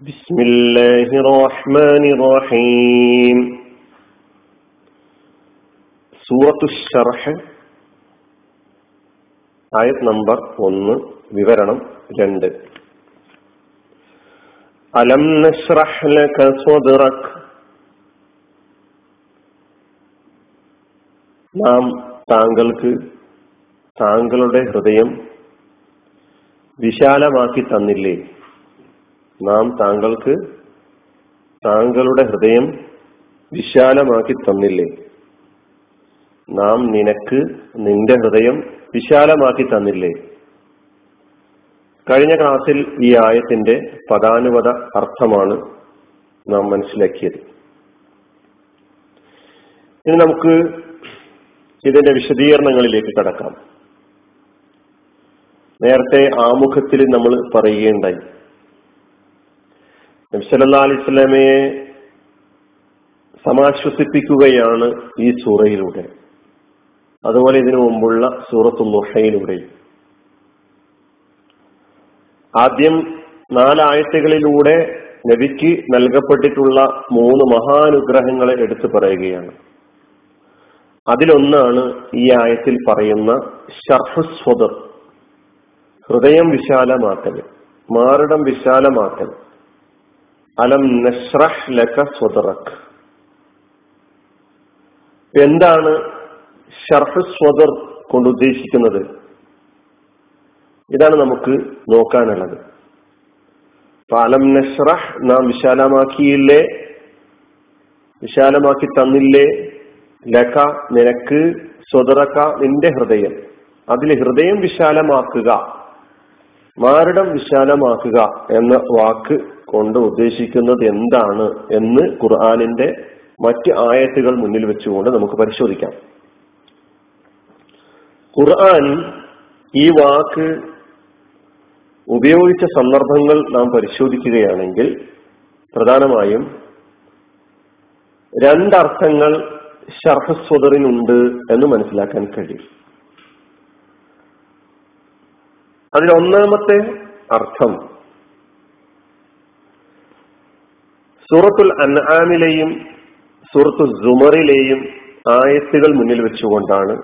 بسم الله الرحمن الرحيم സൂറത്തു ഷർഹ് ആയത് നമ്പർ ഒന്ന് വിവരണം രണ്ട് അലം നഷ്റഹ് ലക സ്വദ്റക് നാം താങ്കൾക്ക് താങ്കളുടെ ഹൃദയം വിശാലമാക്കി തന്നില്ലേ നാം താങ്കൾക്ക് താങ്കളുടെ ഹൃദയം വിശാലമാക്കി തന്നില്ലേ? നാം നിനക്ക് നിന്റെ ഹൃദയം വിശാലമാക്കി തന്നില്ലേ? കഴിഞ്ഞ ക്ലാസ്സിൽ ഈ ആയത്തിന്റെ പദാനുപത അർത്ഥമാണ് നാം മനസ്സിലാക്കിയത്. ഇനി നമുക്ക് ഇതിന്റെ വിശദീകരണങ്ങളിലേക്ക് കടക്കാം. നേരത്തെ ആമുഖത്തിൽ നമ്മൾ പറയുകയുണ്ടായി. നബ്സല്ലാ അലിസ്ലാമയെ സമാശ്വസിപ്പിക്കുകയാണ് ഈ സൂറയിലൂടെ. അതുപോലെ ഇതിനു മുമ്പുള്ള സൂറത്തു ലുഹയിലൂടെയും ആദ്യം നാലാഴ്ചകളിലൂടെ നബിക്ക് നൽകപ്പെട്ടിട്ടുള്ള മൂന്ന് മഹാനുഗ്രഹങ്ങളെ എടുത്തു പറയുകയാണ്. അതിലൊന്നാണ് ഈ ആയത്തിൽ പറയുന്ന ഷർഹസ്വദർ ഹൃദയം വിശാലമാക്കൽ മാറിടം വിശാലമാക്കൽ. അലം നഷ്റഹ് ലക സ്വദറക്. എന്താണ് ഷർഹ് സ്വദർ കൊണ്ട് ഉദ്ദേശിക്കുന്നത്? ഇതാണ് നമുക്ക് നോക്കാനുള്ളത്. അലം നഷ്റഹ് നാം വിശാലമാക്കിയില്ലേ? വിശാലമാക്കി തന്നില്ലേ? ലക നിനക്ക് സ്വതറക്ക നിന്റെ ഹൃദയം. അതിൽ ഹൃദയം വിശാലമാക്കുക മാരടം വിശാലമാക്കുക എന്ന വാക്ക് കൊണ്ട് ഉദ്ദേശിക്കുന്നത് എന്താണ് എന്ന് ഖുർആാനിന്റെ മറ്റ് ആയത്തുകൾ മുന്നിൽ വെച്ചുകൊണ്ട് നമുക്ക് പരിശോധിക്കാം. ഖുർആൻ ഈ വാക്ക് ഉപയോഗിച്ച സന്ദർഭങ്ങൾ നാം പരിശോധിക്കുകയാണെങ്കിൽ പ്രധാനമായും രണ്ടർത്ഥങ്ങൾ ഷർഹസ്വദറിനുണ്ട് എന്ന് മനസ്സിലാക്കാൻ കഴിയും. അതിൽ ഒന്നാമത്തെ അർത്ഥം സൂറത്തുൽ അൻആാമിലെയും സൂറത്തു സുമറിലെയും ആയത്തുകൾ മുന്നിൽ വെച്ചുകൊണ്ടാണ്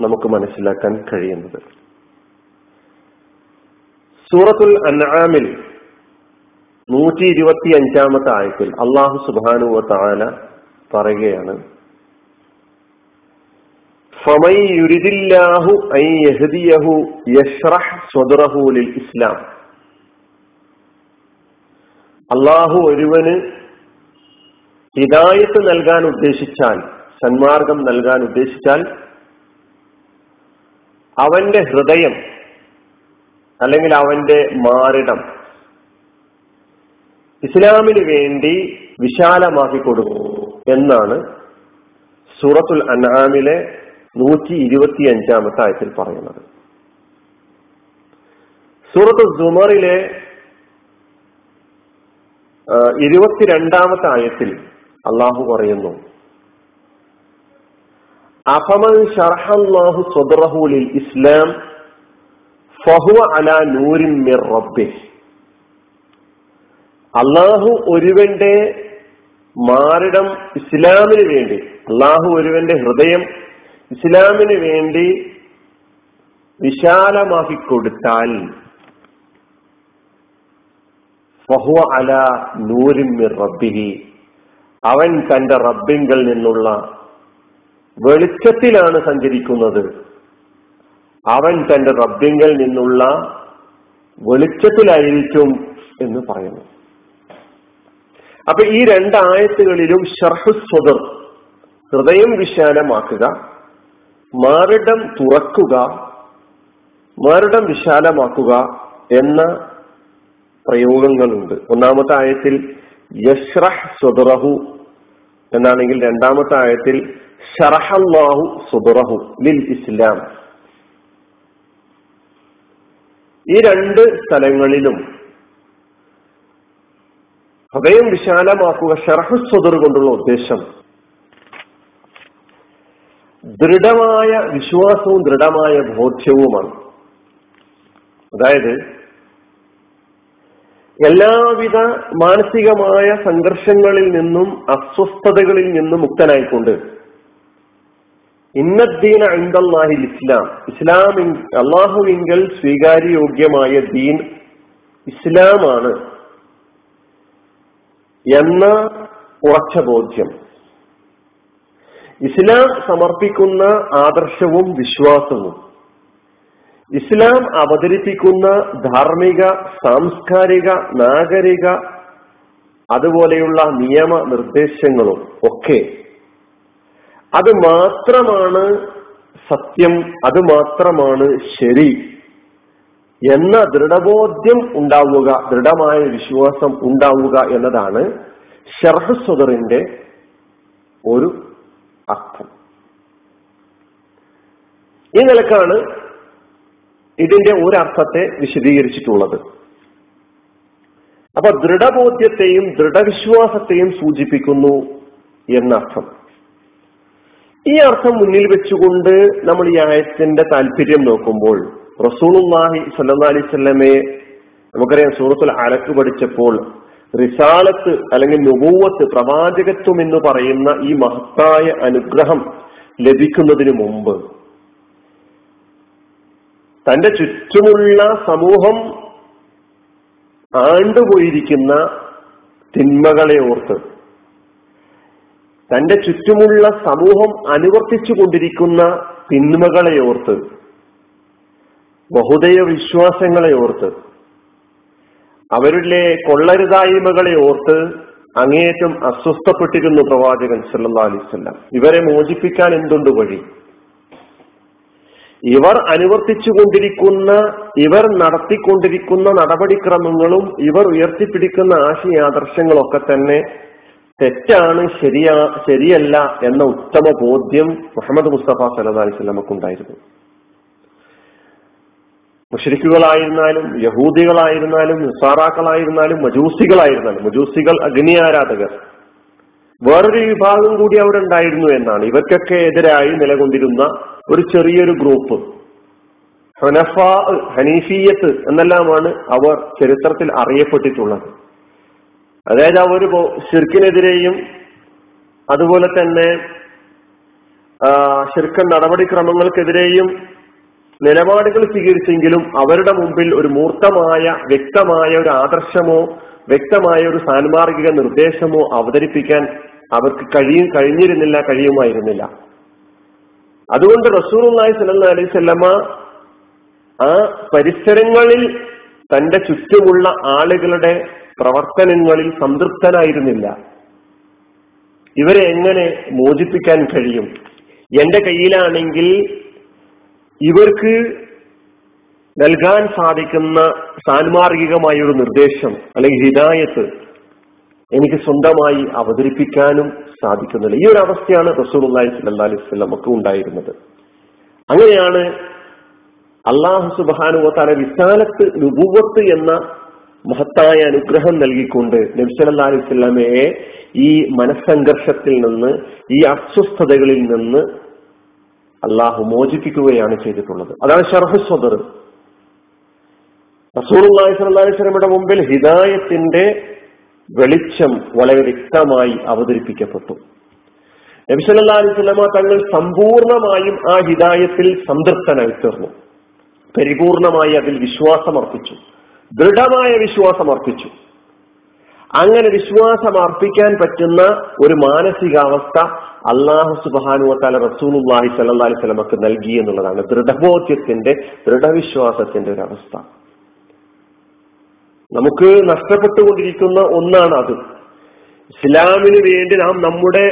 നമുക്ക് മനസ്സിലാക്കാൻ കഴിയുന്നത്. സൂറത്തുൽ അൻആാമിൽ നൂറ്റി ഇരുപത്തി അഞ്ചാമത്തെ ആയത്തിൽ അള്ളാഹു സുബാനു താല പറയുകയാണ് ഇസ്ലാം. അള്ളാഹു ഒരുവന് ഹിതായത്ത് നൽകാൻ ഉദ്ദേശിച്ചാൽ സന്മാർഗം നൽകാൻ ഉദ്ദേശിച്ചാൽ അവന്റെ ഹൃദയം അല്ലെങ്കിൽ അവന്റെ മാറിടം ഇസ്ലാമിന് വേണ്ടി വിശാലമാക്കി കൊടുക്കും എന്നാണ് സൂറത്തുൽ അനാമിലെ നൂറ്റി ഇരുപത്തി അഞ്ചാമത്തെ ആയത്തിൽ പറയുന്നത്. സൂറത്ത് സുമറിലെ ഇരുപത്തിരണ്ടാമത്തെ ആയത്തിൽ അള്ളാഹു പറയുന്നു അഫമൻ ഷർഹല്ലാഹു സ്വദ്റഹുലിൽ ഇസ്ലാം ഫഹുവ അല നൂരിൻ മിർ റബ്ബി അള്ളാഹു ഒരുവന്റെ മാറിടം ഇസ്ലാമിന് വേണ്ടി അള്ളാഹു ഒരുവന്റെ ഹൃദയം ഇസ്ലാമിന് വേണ്ടി വിശാലമാക്കി കൊടുത്താൽ ഫഹുവ അല നൂരിൻ മിർ റബ്ബിഹി. അവൻ തന്റെ റബ്ബിങ്കൽ നിന്നുള്ള വെളിച്ചത്തിലാണ് സഞ്ചരിക്കുന്നത്. അവൻ തന്റെ റബ്ബിങ്കൽ നിന്നുള്ള വെളിച്ചത്തിലായിരിക്കും എന്ന് പറയുന്നു. അപ്പൊ ഈ രണ്ടായത്തുകളിലും ഷർഹുസ്വദർ ഹൃദയം വിശാലമാക്കുക മാറിടം തുറക്കുക മാറിടം വിശാലമാക്കുക എന്ന പ്രയോഗങ്ങളുണ്ട്. ഒന്നാമത്തെ ആയത്തിൽ യഷ്റഹ് സ്വദറഹു എന്നാണെങ്കിൽ രണ്ടാമത്തെ ആയത്തിൽ ഷറഹല്ലാഹു സുദറഹു ലിൽ ഇസ്ലാം. ഈ രണ്ട് സ്ഥലങ്ങളിലും ഹൃദയം വിശാലമാക്കുക ഷറഹു സ്വദർ കൊണ്ടുള്ള ഉദ്ദേശം. ദൃഢമായ വിശ്വാസവും ദൃഢമായ ബോധ്യവുമാണ്. അതായത് എല്ലാവിധ മാനസികമായ സംഘർഷങ്ങളിൽ നിന്നും അസ്വസ്ഥതകളിൽ നിന്നും മുക്തനായിക്കൊണ്ട് ഇന്നദ്ദീൻ അന്തല്ലാഹിൽ ഇസ്ലാം. ഇസ്ലാം അള്ളാഹുവിങ്കൽ സ്വീകാര്യയോഗ്യമായ ദീൻ ഇസ്ലാമാണ് എന്ന ഉറച്ച ബോധ്യം. ഇസ്ലാം സമർപ്പിക്കുന്ന ആദർശവും വിശ്വാസവും. ഇസ്ലാം അവതരിപ്പിക്കുന്ന ധാർമ്മിക സാംസ്കാരിക നാഗരിക അതുപോലെയുള്ള നിയമ നിർദ്ദേശങ്ങളും ഒക്കെ അത് മാത്രമാണ് സത്യം അത് മാത്രമാണ് ശരി എന്ന ദൃഢബോധ്യം ഉണ്ടാവുക ദൃഢമായ വിശ്വാസം ഉണ്ടാവുക എന്നതാണ് ഷർഹ് സുദറിന്റെ ഒരു അർത്ഥം. ഈ നിലക്കാണ് ഇതിന്റെ ഒരർത്ഥത്തെ വിശദീകരിച്ചിട്ടുള്ളത്. അപ്പൊ ദൃഢബോധ്യത്തെയും ദൃഢവിശ്വാസത്തെയും സൂചിപ്പിക്കുന്നു എന്നർത്ഥം. ഈ അർത്ഥം മുന്നിൽ വെച്ചുകൊണ്ട് നമ്മൾ ഈ ആയത്തിന്റെ താല്പര്യം നോക്കുമ്പോൾ റസൂലുല്ലാഹി സല്ലാ അലൈവല്ലമയെ നമുക്കറിയാം സൂറത്തുൽ അലക്ക് പഠിച്ചപ്പോൾ റിസാലത്ത് അല്ലെങ്കിൽ നുപൂവത്ത് പ്രവാചകത്വം എന്ന് പറയുന്ന ഈ മഹത്തായ അനുഗ്രഹം ലഭിക്കുന്നതിന് മുമ്പ് തന്റെ ചുറ്റുമുള്ള സമൂഹം ആണ്ടുപോയിരിക്കുന്ന തിന്മകളെ ഓർത്ത് തന്റെ ചുറ്റുമുള്ള സമൂഹം അനുവർത്തിച്ചു കൊണ്ടിരിക്കുന്ന തിന്മകളെ ഓർത്ത് ബഹുദയ വിശ്വാസങ്ങളെ ഓർത്ത് അവരിലെ കൊള്ളരുതായ്മകളെ ഓർത്ത് അങ്ങേയറ്റം അസ്വസ്ഥപ്പെട്ടിരുന്നു പ്രവാചകൻ സല്ലാ അലിസ്ല്ലാം ഇവരെ മോചിപ്പിക്കാൻ എന്തുണ്ട് വഴി? ഇവർ അനുവർത്തിച്ചുകൊണ്ടിരിക്കുന്ന ഇവർ നടത്തിക്കൊണ്ടിരിക്കുന്ന നടപടിക്രമങ്ങളും ഇവർ ഉയർത്തിപ്പിടിക്കുന്ന ആശയാദർശങ്ങളൊക്കെ തന്നെ തെറ്റാണ് ശരിയാ ശരിയല്ല എന്ന ഉത്തമ ബോധ്യം മുഹമ്മദ് മുസ്തഫ സലഹ് അലൈഹി ഉണ്ടായിരുന്നു മുഷരിക്കുകളായിരുന്നാലും യഹൂദികളായിരുന്നാലും നിസാറാക്കളായിരുന്നാലും മജൂസികളായിരുന്നാലും മജൂസികൾ അഗ്നി ആരാധകർ വേറൊരു വിഭാഗം കൂടി അവിടെ ഉണ്ടായിരുന്നു എന്നാണ്. ഇവർക്കൊക്കെ എതിരായി നിലകൊണ്ടിരുന്ന ഒരു ചെറിയൊരു ഗ്രൂപ്പ്. ഹനഫ ഹനീഫിയത്ത് എന്നെല്ലാമാണ് അവർ ചരിത്രത്തിൽ അറിയപ്പെട്ടിട്ടുള്ളത്. അതായത് അവർ ഷിർക്കിനെതിരെയും അതുപോലെ തന്നെ ഷിർക്കൻ നടപടിക്രമങ്ങൾക്കെതിരെയും നിലപാടുകൾ സ്വീകരിച്ചെങ്കിലും അവരുടെ മുമ്പിൽ ഒരു മൂർത്തമായ വ്യക്തമായ ഒരു ആദർശമോ വ്യക്തമായ ഒരു സാൻമാർഗിക നിർദ്ദേശമോ അവതരിപ്പിക്കാൻ അവർക്ക് കഴിയും കഴിഞ്ഞിരുന്നില്ല കഴിയുമായിരുന്നില്ല. അതുകൊണ്ട് റസൂർലായി സല്ലാ അലൈവല്ലമ്മ ആ പരിസരങ്ങളിൽ തന്റെ ചുറ്റുമുള്ള ആളുകളുടെ പ്രവർത്തനങ്ങളിൽ സംതൃപ്തനായിരുന്നില്ല. ഇവരെ എങ്ങനെ മോചിപ്പിക്കാൻ കഴിയും? എന്റെ കയ്യിലാണെങ്കിൽ ഇവർക്ക് നൽകാൻ സാധിക്കുന്ന സാൻമാർഗികമായ ഒരു നിർദ്ദേശം അല്ലെങ്കിൽ ഹിദായത്ത് എനിക്ക് സ്വന്തമായി അവതരിപ്പിക്കാനും സാധിക്കുന്നില്ല. ഈ ഒരു അവസ്ഥയാണ് റസൂൽ സ്വല്ലാ അലൈഹി സ്വലമക്ക് ഉണ്ടായിരുന്നത്. അങ്ങനെയാണ് അള്ളാഹു സുബാനുവത്താല വിശാലത്ത് നുപൂവത്ത് എന്ന മഹത്തായ അനുഗ്രഹം നൽകിക്കൊണ്ട് അലൈഹി സ്വലമയെ ഈ മനസ്സംഘർഷത്തിൽ നിന്ന് ഈ അസ്വസ്ഥതകളിൽ നിന്ന് അള്ളാഹു മോചിപ്പിക്കുകയാണ് ചെയ്തിട്ടുള്ളത്. അതാണ് ഷർഹു സ്വദർ. റസൂർ അള്ളാഹി അലൈഹി സ്വലമയുടെ മുമ്പിൽ ഹിദായത്തിന്റെ വെളിച്ചം വളരെ വ്യക്തമായി അവതരിപ്പിക്കപ്പെട്ടു. നബിസല്ലാ അലിസ്ലമ തങ്ങൾ സമ്പൂർണമായും ആ ഹിദായത്തിൽ സംതൃപ്തനായി തീർന്നു പരിപൂർണമായി അതിൽ വിശ്വാസമർപ്പിച്ചു. ദൃഢമായ വിശ്വാസം അർപ്പിച്ചു അങ്ങനെ വിശ്വാസം അർപ്പിക്കാൻ പറ്റുന്ന ഒരു മാനസികാവസ്ഥ അള്ളാഹു സുബാനുവത്താല റസൂലുല്ലാഹി സല്ലാ അലൈഹി നൽകി എന്നുള്ളതാണ് ദൃഢബോധ്യത്തിന്റെ ദൃഢവിശ്വാസത്തിന്റെ ഒരു അവസ്ഥ. നമുക്ക് നഷ്ടപ്പെട്ടുകൊണ്ടിരിക്കുന്ന ഒന്നാണ് അത്. ഇസ്ലാമിന് വേണ്ടി നാം നമ്മുടെ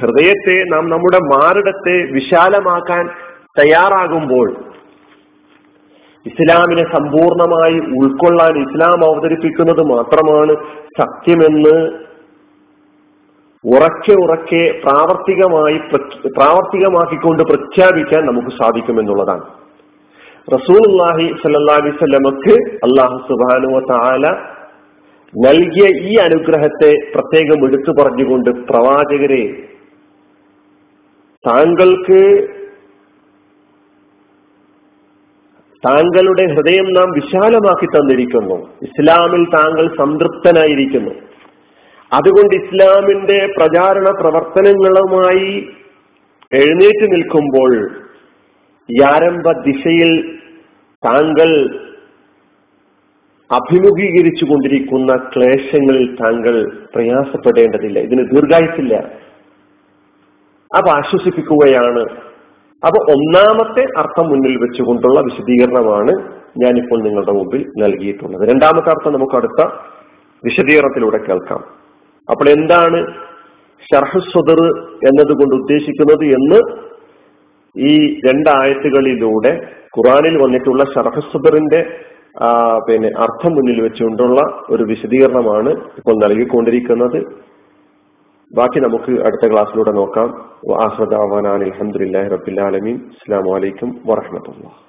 ഹൃദയത്തെ നാം നമ്മുടെ മാറിടത്തെ വിശാലമാക്കാൻ തയ്യാറാകുമ്പോൾ ഇസ്ലാമിനെ സമ്പൂർണമായി ഉൾക്കൊള്ളാൻ ഇസ്ലാം അവതരിപ്പിക്കുന്നത് മാത്രമാണ് സത്യമെന്ന് ഉറക്കെ ഉറക്കെ പ്രാവർത്തികമായി പ്രാവർത്തികമാക്കിക്കൊണ്ട് പ്രഖ്യാപിക്കാൻ നമുക്ക് സാധിക്കുമെന്നുള്ളതാണ്. റസൂൽഹി സല്ലാഹി സ്വലമക്ക് അള്ളാഹു സുബാനുവ താല നൽകിയ ഈ അനുഗ്രഹത്തെ പ്രത്യേകം എടുത്തു പറഞ്ഞുകൊണ്ട് പ്രവാചകരെ താങ്കൾക്ക് താങ്കളുടെ ഹൃദയം നാം വിശാലമാക്കി തന്നിരിക്കുന്നു. ഇസ്ലാമിൽ താങ്കൾ സംതൃപ്തനായിരിക്കുന്നു. അതുകൊണ്ട് ഇസ്ലാമിന്റെ പ്രചാരണ പ്രവർത്തനങ്ങളുമായി എഴുന്നേറ്റ് നിൽക്കുമ്പോൾ യാരംഭ ദിശയിൽ താങ്കൾ അഭിമുഖീകരിച്ചു കൊണ്ടിരിക്കുന്ന ക്ലേശങ്ങളിൽ താങ്കൾ പ്രയാസപ്പെടേണ്ടതില്ല. ഇതിന് ദീർഘായുസില്ല അപ്പൊ ആശ്വസിപ്പിക്കുകയാണ്. അപ്പൊ ഒന്നാമത്തെ അർത്ഥം മുന്നിൽ വെച്ചുകൊണ്ടുള്ള വിശദീകരണമാണ് ഞാനിപ്പോൾ നിങ്ങളുടെ മുമ്പിൽ നൽകിയിട്ടുള്ളത്. രണ്ടാമത്തെ അർത്ഥം നമുക്ക് അടുത്ത വിശദീകരണത്തിലൂടെ കേൾക്കാം. അപ്പോൾ എന്താണ് ഷർഹസ്വദർ എന്നതുകൊണ്ട് ഉദ്ദേശിക്കുന്നത് എന്ന് ഈ രണ്ടായത്തുകളിലൂടെ ഖുറാനിൽ വന്നിട്ടുള്ള ഷർഹസ്വദറിന്റെ പിന്നെ അർത്ഥം മുന്നിൽ വെച്ചുകൊണ്ടുള്ള ഒരു വിശദീകരണമാണ് ഇപ്പോൾ നൽകിക്കൊണ്ടിരിക്കുന്നത്. ബാക്കി നമുക്ക് അടുത്ത ക്ലാസ്സിലൂടെ നോക്കാം. ആഹ്മദ് അലഹമുല്ലാ റബിൻ അസ്സാം വലൈക്കും വറഹമത്തുള്ള